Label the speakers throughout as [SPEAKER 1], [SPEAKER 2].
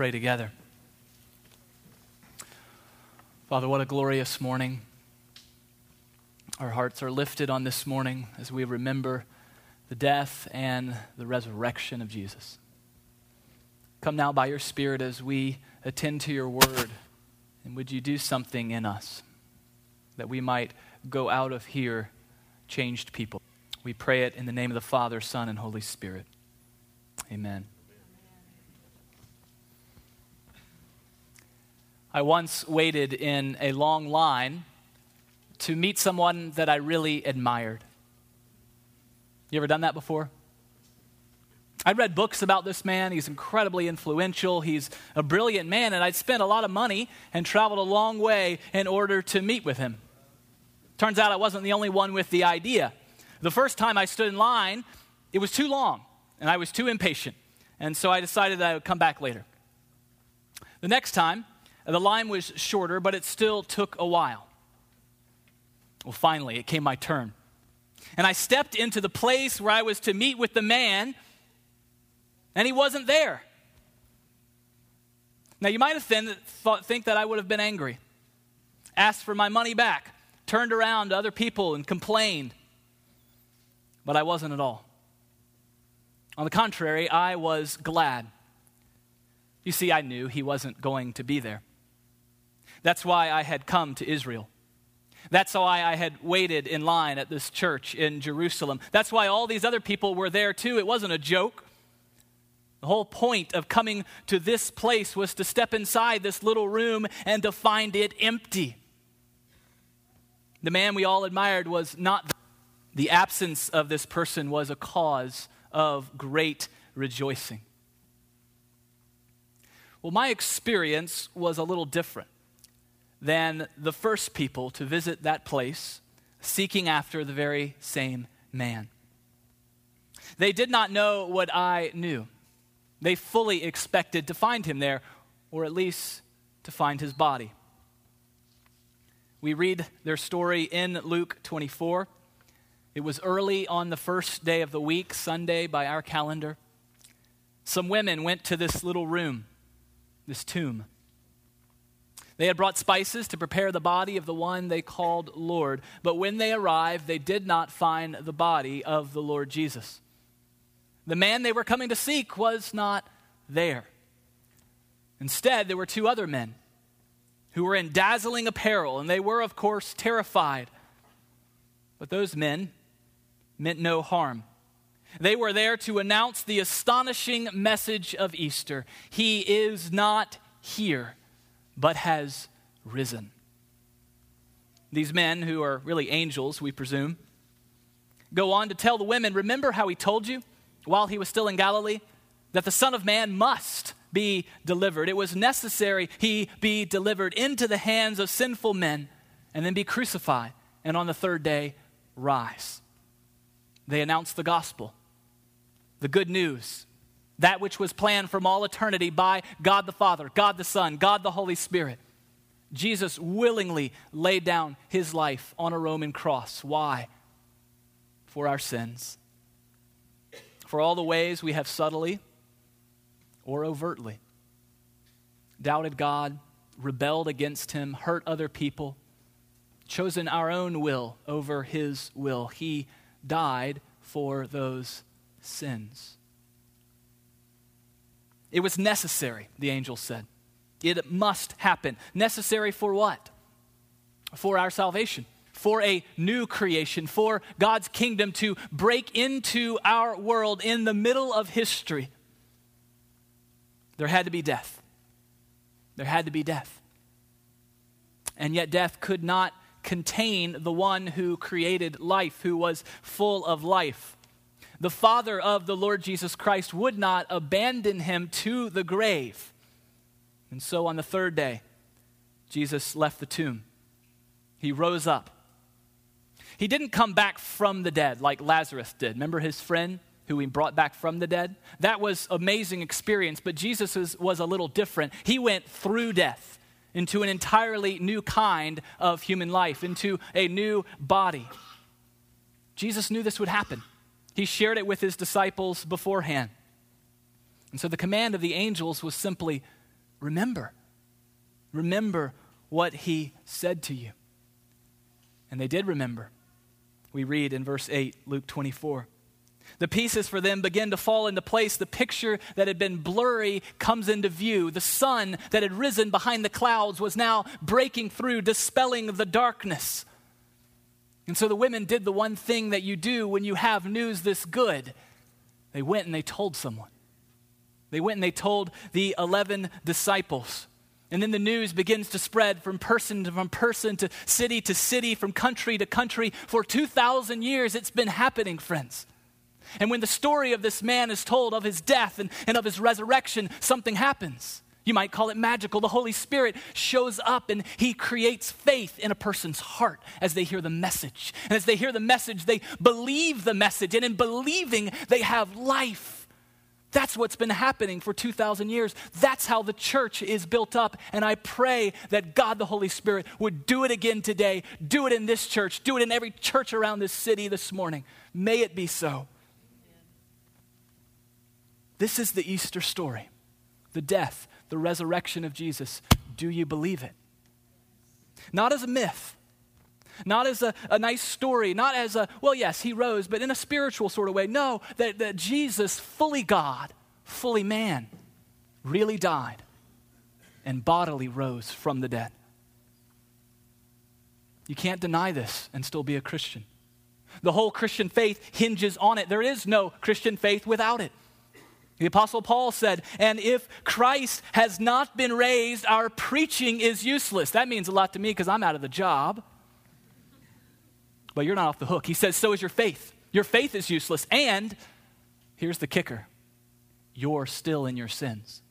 [SPEAKER 1] pray together. Father, what a glorious morning. Our hearts are lifted on this morning as we remember the death and the resurrection of Jesus. Come now by your Spirit as we attend to your word, and would you do something in us that we might go out of here changed people? We pray it in the name of the Father, Son, and Holy Spirit. Amen. I once waited in a long line to meet someone that I really admired. You ever done that before? I'd read books about this man. He's incredibly influential. He's a brilliant man, and I'd spent a lot of money and traveled a long way in order to meet with him. Turns out I wasn't the only one with the idea. The first time I stood in line, it was too long, and I was too impatient. And so I decided that I would come back later. The next time, the line was shorter, but it still took a while. Well, finally, it came my turn. And I stepped into the place where I was to meet with the man, and he wasn't there. Now, you might have been, thought, think that I would have been angry, asked for my money back, turned around to other people and complained. But I wasn't at all. On the contrary, I was glad. You see, I knew he wasn't going to be there. That's why I had come to Israel. That's why I had waited in line at this church in Jerusalem. That's why all these other people were there too. It wasn't a joke. The whole point of coming to this place was to step inside this little room and to find it empty. The man we all admired was not. The absence of this person was a cause of great rejoicing. Well, my experience was a little different than the first people to visit that place, seeking after the very same man. They did not know what I knew. They fully expected to find him there, or at least to find his body. We read their story in Luke 24. It was early on the first day of the week, Sunday by our calendar. Some women went to this little room, this tomb. They had brought spices to prepare the body of the one they called Lord. But when they arrived, they did not find the body of the Lord Jesus. The man they were coming to seek was not there. Instead, there were two other men who were in dazzling apparel, and they were, of course, terrified. But those men meant no harm. They were there to announce the astonishing message of Easter He is not here but has risen. These men, who are really angels, we presume, go on to tell the women remember how he told you while he was still in Galilee that the Son of Man must be delivered. It was necessary he be delivered into the hands of sinful men and then be crucified, and on the third day rise. They announced the gospel, the good news that which was planned from all eternity by God the Father, God the Son, God the Holy Spirit. Jesus willingly laid down his life on a Roman cross. Why? For our sins. For all the ways we have subtly or overtly doubted God, rebelled against him, hurt other people, chosen our own will over his will. He died for those sins. It was necessary, the angel said. It must happen. Necessary for what? For our salvation, for a new creation, for God's kingdom to break into our world in the middle of history. There had to be death. There had to be death. And yet, death could not contain the one who created life, who was full of life the Father of the Lord Jesus Christ would not abandon him to the grave. And so on the third day, Jesus left the tomb. He rose up. He didn't come back from the dead like Lazarus did. Remember his friend who he brought back from the dead? That was amazing experience, but Jesus was, was a little different. He went through death into an entirely new kind of human life, into a new body. Jesus knew this would happen. He shared it with his disciples beforehand. And so the command of the angels was simply remember. Remember what he said to you. And they did remember. We read in verse 8, Luke 24. The pieces for them begin to fall into place. The picture that had been blurry comes into view. The sun that had risen behind the clouds was now breaking through, dispelling the darkness. And so the women did the one thing that you do when you have news this good they went and they told someone. They went and they told the 11 disciples. And then the news begins to spread from person to from person to city to city, from country to country. For 2,000 years, it's been happening, friends. And when the story of this man is told of his death and, and of his resurrection, something happens. You might call it magical. The Holy Spirit shows up and he creates faith in a person's heart as they hear the message. And as they hear the message, they believe the message. And in believing, they have life. That's what's been happening for 2,000 years. That's how the church is built up. And I pray that God the Holy Spirit would do it again today, do it in this church, do it in every church around this city this morning. May it be so. This is the Easter story the death, the resurrection of Jesus. Do you believe it? Not as a myth, not as a, a nice story, not as a, well, yes, he rose, but in a spiritual sort of way. No, that, that Jesus, fully God, fully man, really died and bodily rose from the dead. You can't deny this and still be a Christian. The whole Christian faith hinges on it. There is no Christian faith without it. The Apostle Paul said, And if Christ has not been raised, our preaching is useless. That means a lot to me because I'm out of the job. But you're not off the hook. He says, So is your faith. Your faith is useless. And here's the kicker you're still in your sins.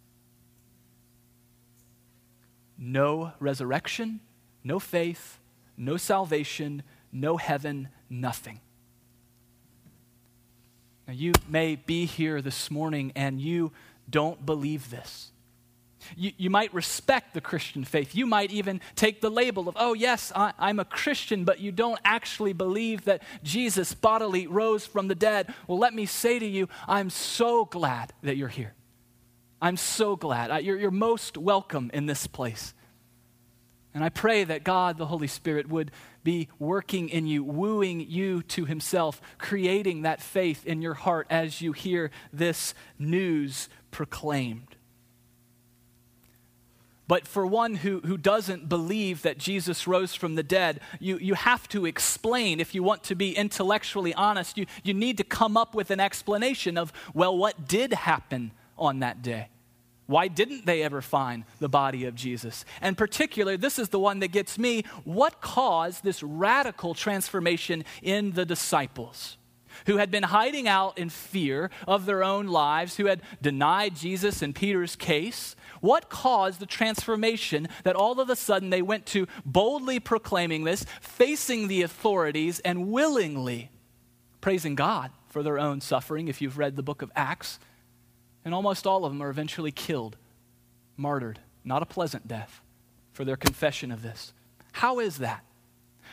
[SPEAKER 1] No resurrection, no faith, no salvation, no heaven, nothing. Now, you may be here this morning and you don't believe this. You, you might respect the Christian faith. You might even take the label of, oh, yes, I, I'm a Christian, but you don't actually believe that Jesus bodily rose from the dead. Well, let me say to you, I'm so glad that you're here. I'm so glad. You're, you're most welcome in this place. And I pray that God, the Holy Spirit, would be working in you, wooing you to Himself, creating that faith in your heart as you hear this news proclaimed. But for one who, who doesn't believe that Jesus rose from the dead, you, you have to explain, if you want to be intellectually honest, you, you need to come up with an explanation of, well, what did happen on that day? Why didn't they ever find the body of Jesus? And particularly, this is the one that gets me. What caused this radical transformation in the disciples? Who had been hiding out in fear of their own lives, who had denied Jesus in Peter's case. What caused the transformation that all of a sudden they went to boldly proclaiming this, facing the authorities, and willingly praising God for their own suffering, if you've read the book of Acts? And almost all of them are eventually killed, martyred. Not a pleasant death for their confession of this. How is that?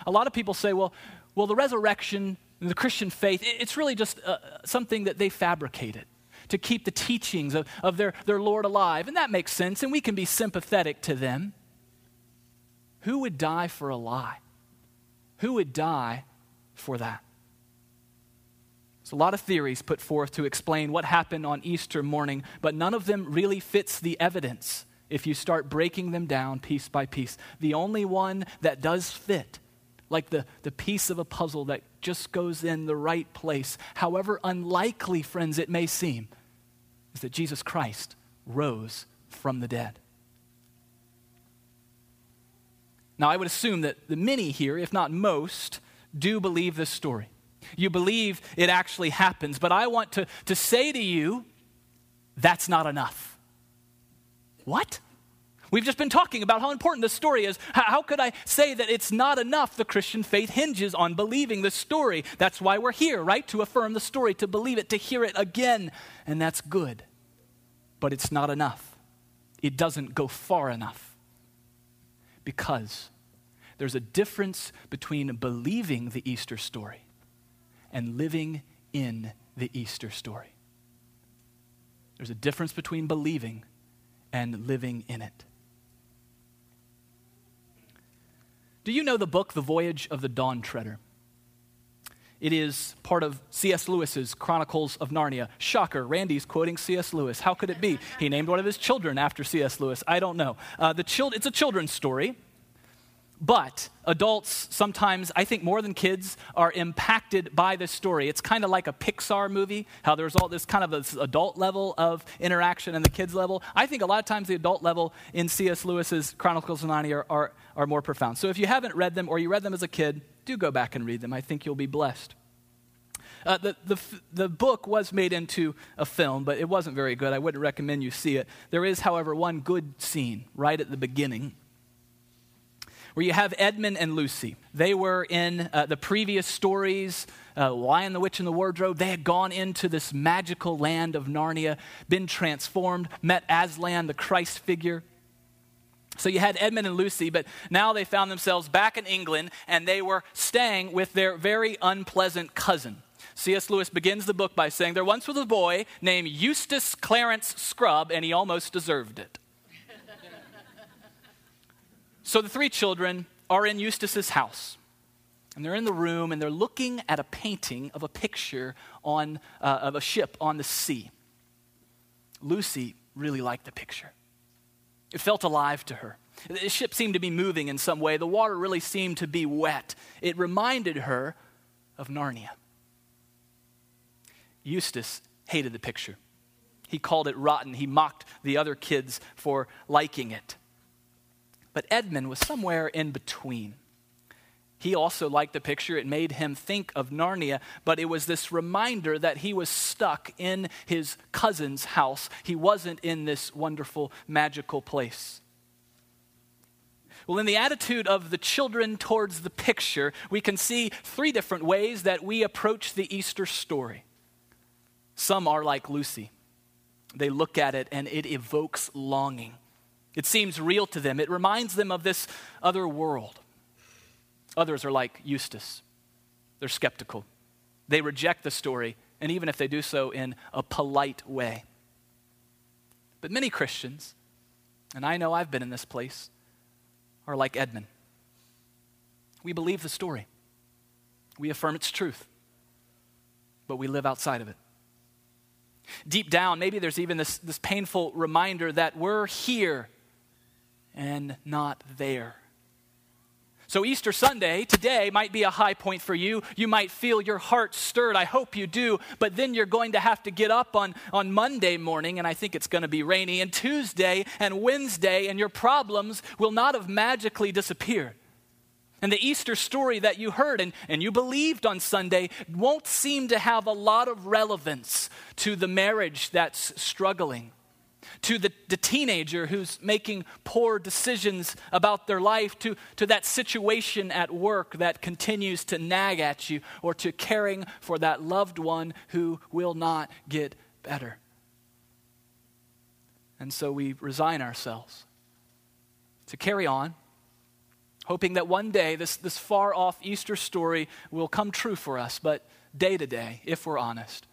[SPEAKER 1] A lot of people say, well, well the resurrection, the Christian faith, it's really just uh, something that they fabricated to keep the teachings of, of their, their Lord alive. And that makes sense, and we can be sympathetic to them. Who would die for a lie? Who would die for that? There's a lot of theories put forth to explain what happened on Easter morning, but none of them really fits the evidence if you start breaking them down piece by piece. The only one that does fit, like the, the piece of a puzzle that just goes in the right place, however unlikely, friends, it may seem, is that Jesus Christ rose from the dead. Now, I would assume that the many here, if not most, do believe this story. You believe it actually happens. But I want to, to say to you, that's not enough. What? We've just been talking about how important this story is. How, how, could I say that it's not enough? The Christian faith hinges on believing the story. That's why we're here, right? To affirm the story, to believe it, to hear it again. And that's good. But it's not enough. It doesn't go far enough. Because there's a difference between believing the Easter story and living in the Easter story. There's a difference between believing and living in it. Do you know the book, The Voyage of the Dawn Treader? It is part of C.S. Lewis's Chronicles of Narnia. Shocker, Randy's quoting C.S. Lewis. How could it be? He named one of his children after C.S. Lewis. I don't know. Uh, the chil- it's a children's story. But adults, sometimes, I think more than kids, are impacted by this story. It's kind of like a Pixar movie, how there's all this kind of this adult level of interaction and the kids level. I think a lot of times the adult level in C.S. Lewis's Chronicles of Narnia are, are, are more profound. So if you haven't read them or you read them as a kid, do go back and read them. I think you'll be blessed. Uh, the, the, the book was made into a film, but it wasn't very good. I wouldn't recommend you see it. There is, however, one good scene right at the beginning where you have Edmund and Lucy. They were in uh, the previous stories, uh, Lion, the Witch, and the Wardrobe. They had gone into this magical land of Narnia, been transformed, met Aslan, the Christ figure. So you had Edmund and Lucy, but now they found themselves back in England and they were staying with their very unpleasant cousin. C.S. Lewis begins the book by saying, There once was a boy named Eustace Clarence Scrubb, and he almost deserved it. So the three children are in Eustace's house. And they're in the room and they're looking at a painting of a picture on, uh, of a ship on the sea. Lucy really liked the picture. It felt alive to her. The ship seemed to be moving in some way. The water really seemed to be wet. It reminded her of Narnia. Eustace hated the picture. He called it rotten. He mocked the other kids for liking it. But Edmund was somewhere in between. He also liked the picture. It made him think of Narnia, but it was this reminder that he was stuck in his cousin's house. He wasn't in this wonderful, magical place. Well, in the attitude of the children towards the picture, we can see three different ways that we approach the Easter story. Some are like Lucy, they look at it and it evokes longing. It seems real to them. It reminds them of this other world. Others are like Eustace, they're skeptical. They reject the story, and even if they do so in a polite way. But many Christians, and I know I've been in this place, are like Edmund. We believe the story, we affirm its truth, but we live outside of it. Deep down, maybe there's even this, this painful reminder that we're here and not there. So, Easter Sunday, today, might be a high point for you. You might feel your heart stirred. I hope you do. But then you're going to have to get up on, on Monday morning, and I think it's going to be rainy, and Tuesday and Wednesday, and your problems will not have magically disappeared. And the Easter story that you heard and, and you believed on Sunday won't seem to have a lot of relevance to the marriage that's struggling to the, the teenager who's making poor decisions about their life, to, to that situation at work that continues to nag at you, or to caring for that loved one who will not get better. And so we resign ourselves to carry on, hoping that one day this, this far off Easter story will come true for us, but day to day, if we're honest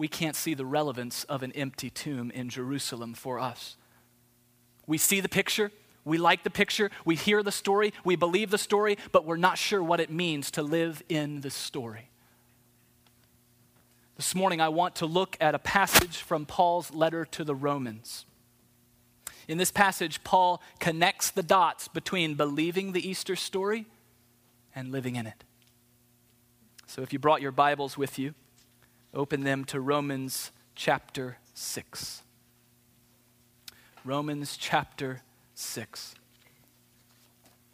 [SPEAKER 1] we can't see the relevance of an empty tomb in Jerusalem for us. We see the picture, we like the picture, we hear the story, we believe the story, but we're not sure what it means to live in the story. This morning, I want to look at a passage from Paul's letter to the Romans. In this passage, Paul connects the dots between believing the Easter story and living in it. So if you brought your Bibles with you, Open them to Romans chapter 6. Romans chapter 6.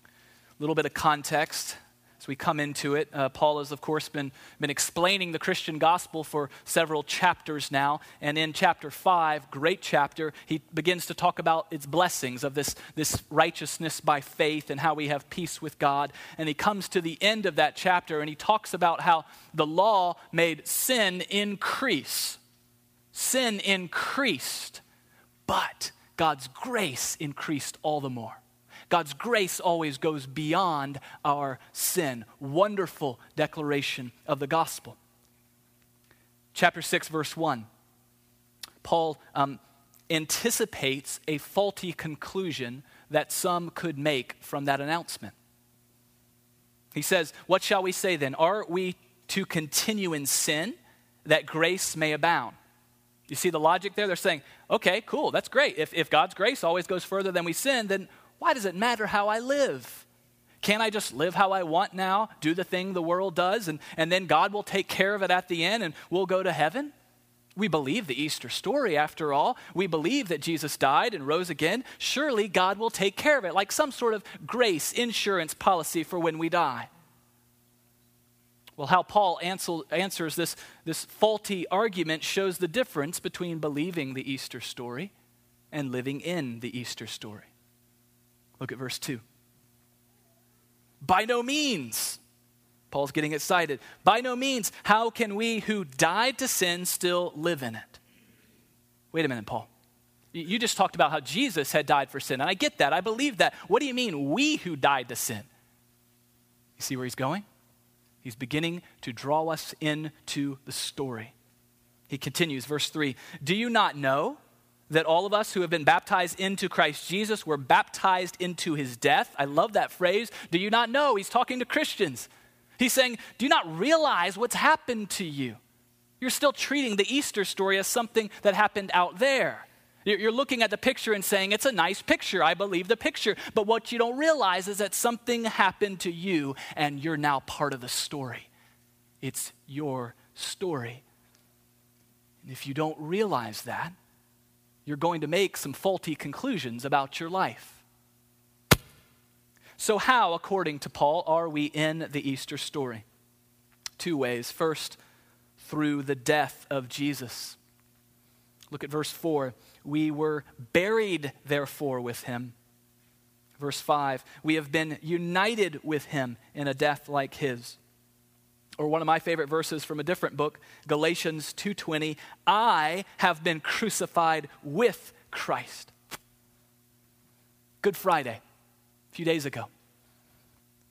[SPEAKER 1] A little bit of context we come into it. Uh, Paul has, of course, been, been explaining the Christian gospel for several chapters now. And in chapter 5, great chapter, he begins to talk about its blessings of this, this righteousness by faith and how we have peace with God. And he comes to the end of that chapter and he talks about how the law made sin increase. Sin increased, but God's grace increased all the more. God's grace always goes beyond our sin. Wonderful declaration of the gospel. Chapter 6, verse 1. Paul um, anticipates a faulty conclusion that some could make from that announcement. He says, What shall we say then? Are we to continue in sin that grace may abound? You see the logic there? They're saying, Okay, cool, that's great. If, if God's grace always goes further than we sin, then why does it matter how I live? Can't I just live how I want now, do the thing the world does, and, and then God will take care of it at the end and we'll go to heaven? We believe the Easter story, after all. We believe that Jesus died and rose again. Surely God will take care of it, like some sort of grace insurance policy for when we die. Well, how Paul answer, answers this, this faulty argument shows the difference between believing the Easter story and living in the Easter story. Look at verse 2. By no means. Paul's getting excited. By no means, how can we who died to sin still live in it? Wait a minute, Paul. You just talked about how Jesus had died for sin, and I get that. I believe that. What do you mean, we who died to sin? You see where he's going? He's beginning to draw us into the story. He continues, verse 3 Do you not know that all of us who have been baptized into Christ Jesus were baptized into his death? I love that phrase. Do you not know? He's talking to Christians. He's saying, Do you not realize what's happened to you? You're still treating the Easter story as something that happened out there. You're looking at the picture and saying, It's a nice picture. I believe the picture. But what you don't realize is that something happened to you and you're now part of the story. It's your story. And if you don't realize that, you're going to make some faulty conclusions about your life. So, how, according to Paul, are we in the Easter story? Two ways. First, through the death of Jesus. Look at verse 4. We were buried, therefore, with him. Verse 5. We have been united with him in a death like his. Or one of my favorite verses from a different book, Galatians 2:20, I have been crucified with Christ. Good Friday a few days ago.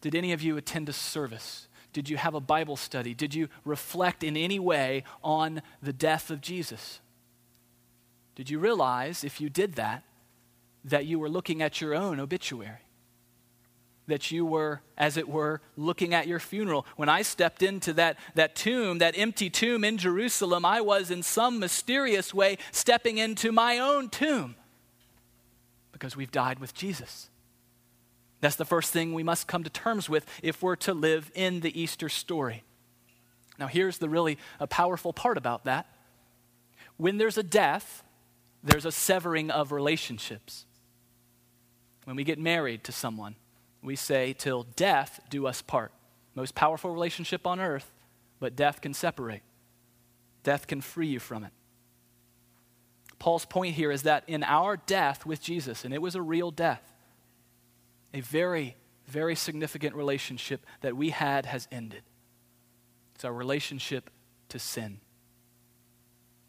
[SPEAKER 1] Did any of you attend a service? Did you have a Bible study? Did you reflect in any way on the death of Jesus? Did you realize, if you did that, that you were looking at your own obituary? That you were, as it were, looking at your funeral. When I stepped into that, that tomb, that empty tomb in Jerusalem, I was in some mysterious way stepping into my own tomb because we've died with Jesus. That's the first thing we must come to terms with if we're to live in the Easter story. Now, here's the really a powerful part about that. When there's a death, there's a severing of relationships. When we get married to someone, we say, Till death do us part. Most powerful relationship on earth, but death can separate. Death can free you from it. Paul's point here is that in our death with Jesus, and it was a real death, a very, very significant relationship that we had has ended. It's our relationship to sin.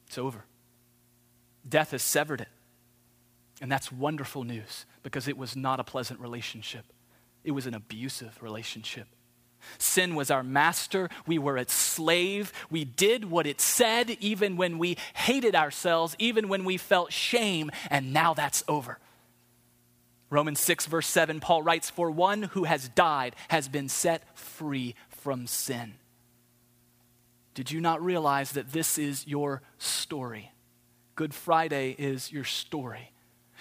[SPEAKER 1] It's over. Death has severed it. And that's wonderful news because it was not a pleasant relationship, it was an abusive relationship. Sin was our master. We were its slave. We did what it said, even when we hated ourselves, even when we felt shame, and now that's over. Romans 6, verse 7, Paul writes, For one who has died has been set free from sin. Did you not realize that this is your story? Good Friday is your story.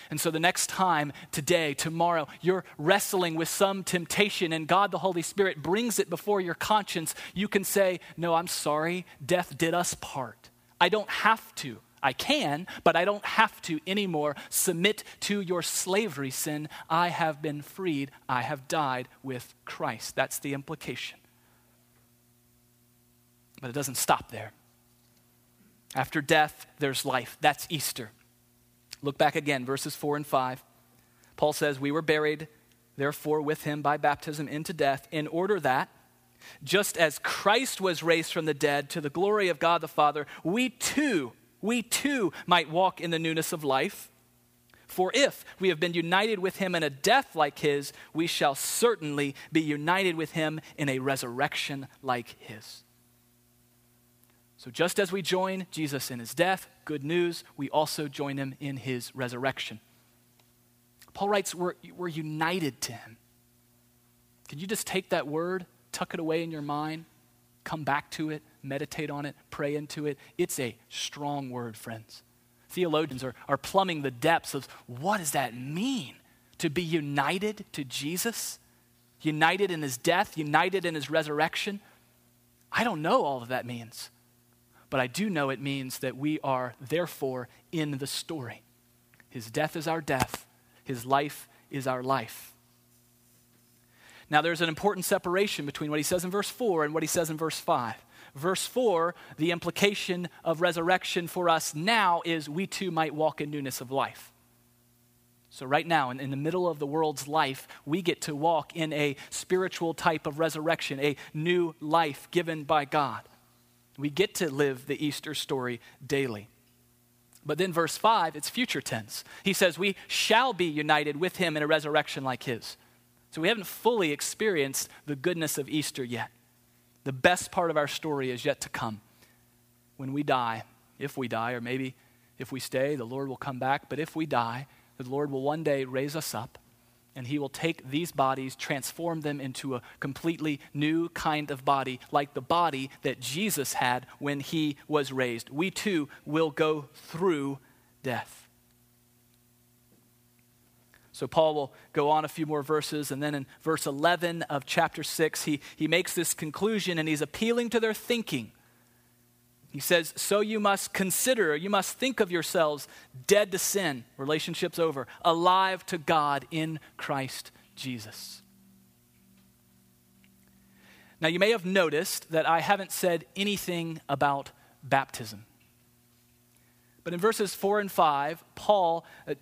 [SPEAKER 1] And so the next time, today, tomorrow, you're wrestling with some temptation and God the Holy Spirit brings it before your conscience, you can say, No, I'm sorry, death did us part. I don't have to. I can, but I don't have to anymore submit to your slavery sin. I have been freed. I have died with Christ. That's the implication. But it doesn't stop there. After death, there's life. That's Easter. Look back again, verses 4 and 5. Paul says, We were buried, therefore, with him by baptism into death, in order that, just as Christ was raised from the dead to the glory of God the Father, we too we too might walk in the newness of life. For if we have been united with him in a death like his, we shall certainly be united with him in a resurrection like his. So, just as we join Jesus in his death, good news, we also join him in his resurrection. Paul writes, We're, we're united to him. Can you just take that word, tuck it away in your mind, come back to it, meditate on it, pray into it? It's a strong word, friends. Theologians are, are plumbing the depths of what does that mean to be united to Jesus? United in his death, united in his resurrection? I don't know all of that means. But I do know it means that we are, therefore, in the story. His death is our death, His life is our life. Now, there's an important separation between what he says in verse 4 and what he says in verse 5. Verse 4, the implication of resurrection for us now is we too might walk in newness of life. So, right now, in, in, the middle of the world's life, we get to walk in a spiritual type of resurrection, a new life given by God. We get to live the Easter story daily. But then, verse 5, it's future tense. He says, We shall be united with him in a resurrection like his. So we haven't fully experienced the goodness of Easter yet. The best part of our story is yet to come. When we die, if we die, or maybe if we stay, the Lord will come back. But if we die, the Lord will one day raise us up and he will take these bodies, transform them into a completely new kind of body, like the body that Jesus had when he was raised. We too will go through death. So, Paul will go on a few more verses, and then in verse 11 of chapter 6, he, he makes this conclusion and he's appealing to their thinking. He says, So you must consider, you must think of yourselves dead to sin, relationships over, alive to God in Christ Jesus. Now, you may have noticed that I haven't said anything about baptism. But in verses 4 and 5, Paul uh,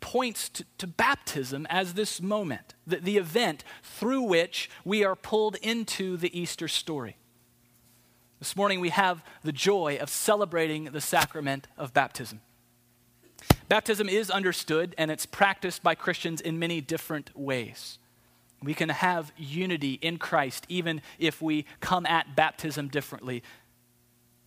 [SPEAKER 1] points to, to, baptism as this moment, the, the event through which we are pulled into the Easter story. This morning we have the joy of celebrating the sacrament of baptism. Baptism is understood and it's practiced by Christians in many different ways. We can have unity in Christ even if we come at baptism differently.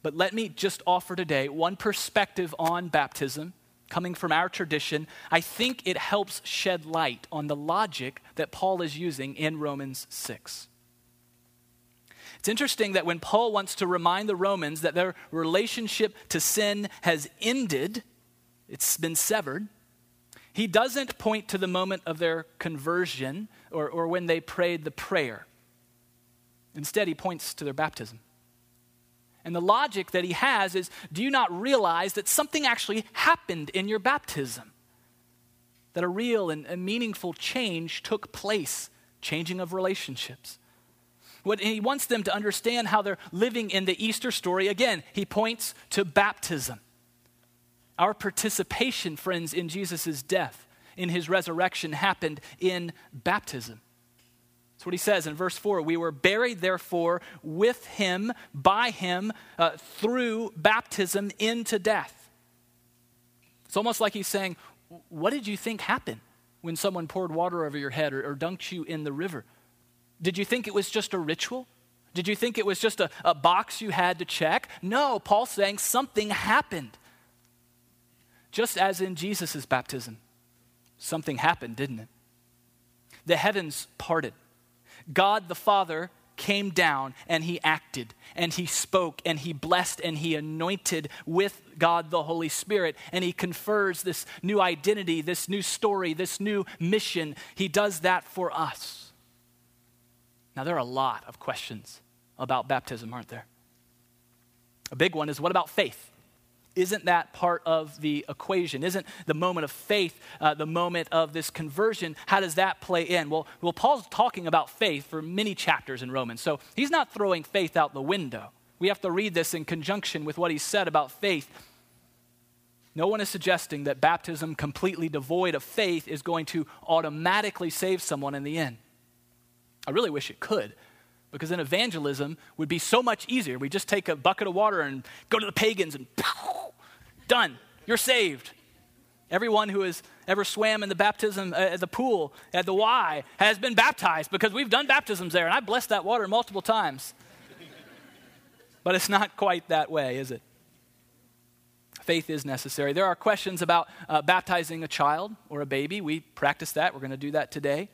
[SPEAKER 1] But let me just offer today one perspective on baptism coming from our tradition. I think it helps shed light on the logic that Paul is using in Romans 6. It's interesting that when Paul wants to remind the Romans that their relationship to sin has ended, it's been severed, he doesn't point to the moment of their conversion or, or when they prayed the prayer. Instead, he points to their baptism. And the logic that he has is do you not realize that something actually happened in your baptism? That a real and a meaningful change took place, changing of relationships. What he wants them to understand how they're living in the Easter story. Again, he points to baptism. Our participation, friends, in Jesus' death, in his resurrection, happened in baptism. That's what he says in verse 4. We were buried, therefore, with him, by him, uh, through baptism into death. It's almost like he's saying, What did you think happened when someone poured water over your head or, or dunked you in the river? Did you think it was just a ritual? Did you think it was just a, a box you had to check? No, Paul's saying something happened. Just as in Jesus' baptism, something happened, didn't it? The heavens parted. God the Father came down and he acted and he spoke and he blessed and he anointed with God the Holy Spirit and he confers this new identity, this new story, this new mission. He does that for us. Now, there are a lot of questions about baptism, aren't there? A big one is what about faith? Isn't that part of the equation? Isn't the moment of faith uh, the moment of this conversion? How does that play in? Well, well, Paul's talking about faith for many chapters in Romans, so he's not throwing faith out the window. We have to read this in conjunction with what he said about faith. No one is suggesting that baptism completely devoid of faith is going to automatically save someone in the end. I really wish it could, because then evangelism would be so much easier. We just take a bucket of water and go to the pagans and pow, done. You're saved. Everyone who has ever swam in the baptism uh, at the pool at the Y has been baptized because we've done baptisms there, and I've blessed that water multiple times. But it's not quite that way, is it? Faith is necessary. There are questions about uh, baptizing a child or a baby. We practice that. We're going to do that today.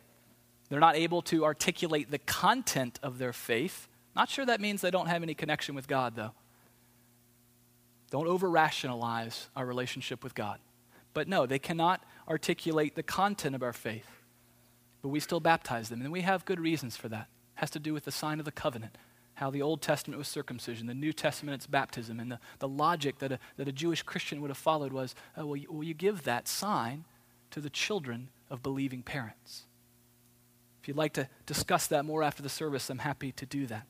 [SPEAKER 1] They're not able to articulate the content of their faith. Not sure that means they don't have any connection with God, though. Don't over rationalize our relationship with God. But no, they cannot articulate the content of our faith. But we still baptize them, and we have good reasons for that. It has to do with the sign of the covenant, how the Old Testament was circumcision, the New Testament it's baptism, and the, the logic that a, that a Jewish Christian would have followed was oh, well, you, will you give that sign to the children of believing parents? If you'd like to discuss that more after the service, I'm happy to do that.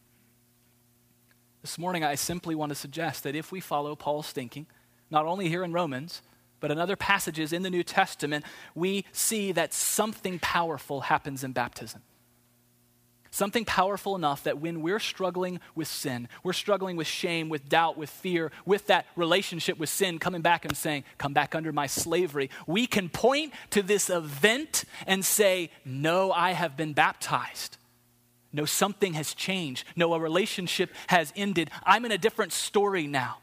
[SPEAKER 1] This morning, I simply want to suggest that if we follow Paul's thinking, not only here in Romans, but in other passages in the New Testament, we see that something powerful happens in baptism. Something powerful enough that when we're struggling with sin, we're struggling with shame, with doubt, with fear, with that relationship with sin, coming back and saying, Come back under my slavery, we can point to this event and say, No, I have been baptized. No, something has changed. No, a relationship has ended. I'm in a different story now.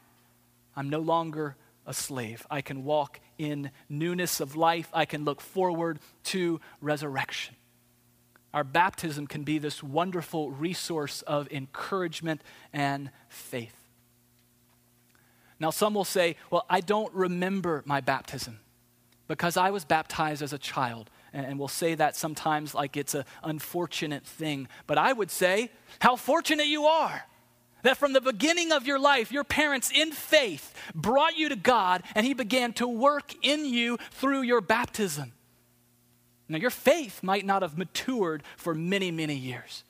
[SPEAKER 1] I'm no longer a slave. I can walk in newness of life. I can look forward to resurrection. Our baptism can be this wonderful resource of encouragement and faith. Now, some will say, Well, I don't remember my baptism because I was baptized as a child and we'll say that sometimes like it's an unfortunate thing. But I would say, how fortunate you are that from the beginning of your life, your parents in faith brought you to God and He began to work in you through your baptism. Now, your faith might not have matured for many, many years.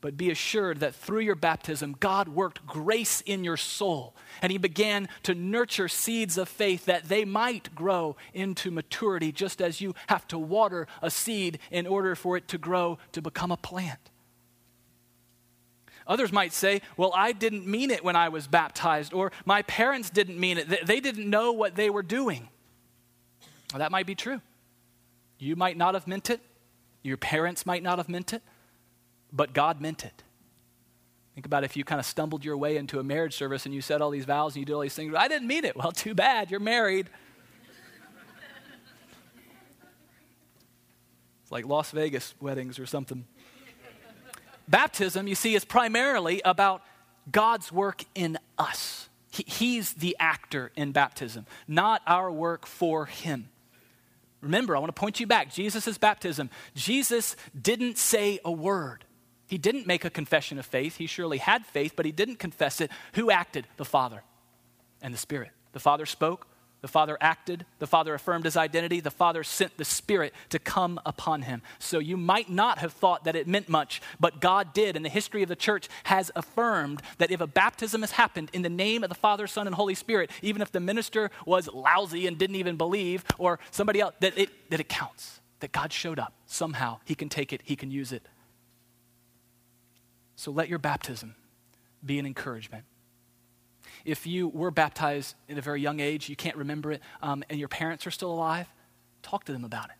[SPEAKER 1] But be assured that through your baptism, God worked grace in your soul, and He began to nurture seeds of faith that they might grow into maturity, just as you have to water a seed in order for it to grow to become a plant. Others might say, Well, I didn't mean it when I was baptized, or my parents didn't mean it. They didn't know what they were doing. Well, that might be true. You might not have meant it, your parents might not have meant it but God meant it. Think about if you kind of stumbled your way into a marriage service and you said all these vows and you did all these things. I didn't mean it. Well, too bad. You're married. it's like Las Vegas weddings or something. Baptism, you see, is primarily about God's work in us. He, he's the actor in baptism, not our work for Him. Remember, I want to point you back. Jesus' baptism, Jesus didn't say a word. He didn't make a confession of faith. He surely had faith, but he didn't confess it. Who acted? The Father and the Spirit. The Father spoke, the Father acted, the Father affirmed his identity, the Father sent the Spirit to come upon him. So you might not have thought that it meant much, but God did, and the history of the church has affirmed that if a baptism has happened in the name of the Father, Son, and Holy Spirit, even if the minister was lousy and didn't even believe, or somebody else, that it, that it counts, that God showed up. Somehow he can take it, he can use it. So let your baptism be an encouragement. If you were baptized at a very young age, you can't remember it, um, and your parents are still alive, talk to them about it.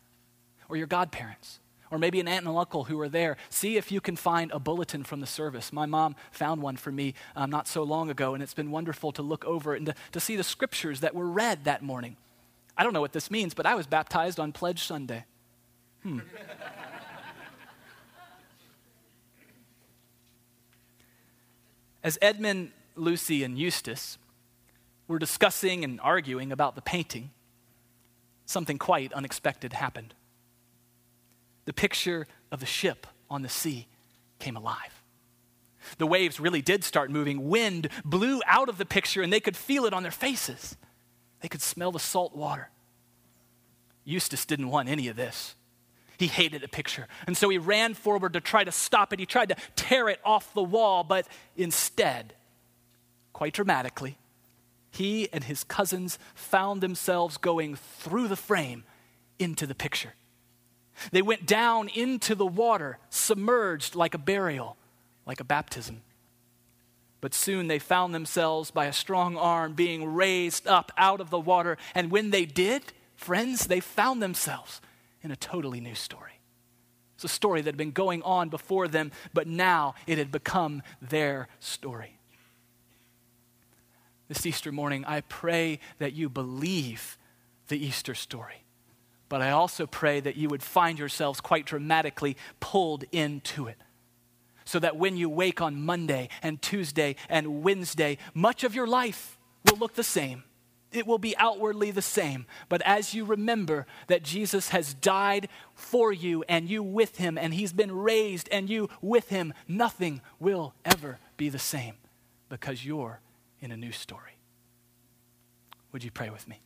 [SPEAKER 1] Or your godparents. Or maybe an aunt and uncle who are there. See if you can find a bulletin from the service. My mom found one for me um, not so long ago, and it's been wonderful to look over it and to, to see the scriptures that were read that morning. I don't know what this means, but I was baptized on Pledge Sunday. Hmm. As Edmund, Lucy, and Eustace were discussing and arguing about the painting, something quite unexpected happened. The picture of the ship on the sea came alive. The waves really did start moving. Wind blew out of the picture, and they could feel it on their faces. They could smell the salt water. Eustace didn't want any of this. He hated the picture. And so he ran forward to try to stop it. He tried to tear it off the wall, but instead, quite dramatically, he and his cousins found themselves going through the frame into the picture. They went down into the water, submerged like a burial, like a baptism. But soon they found themselves by a strong arm being raised up out of the water. And when they did, friends, they found themselves in a totally new story. It's a story that had been going on before them, but now it had become their story. This Easter morning, I pray that you believe the Easter story. But I also pray that you would find yourselves quite dramatically pulled into it. So that when you wake on Monday and Tuesday and Wednesday, much of your life will look the same. It will be outwardly the same. But as you remember that Jesus has died for you and you with him, and he's been raised and you with him, nothing will ever be the same because you're in a new story. Would you pray with me?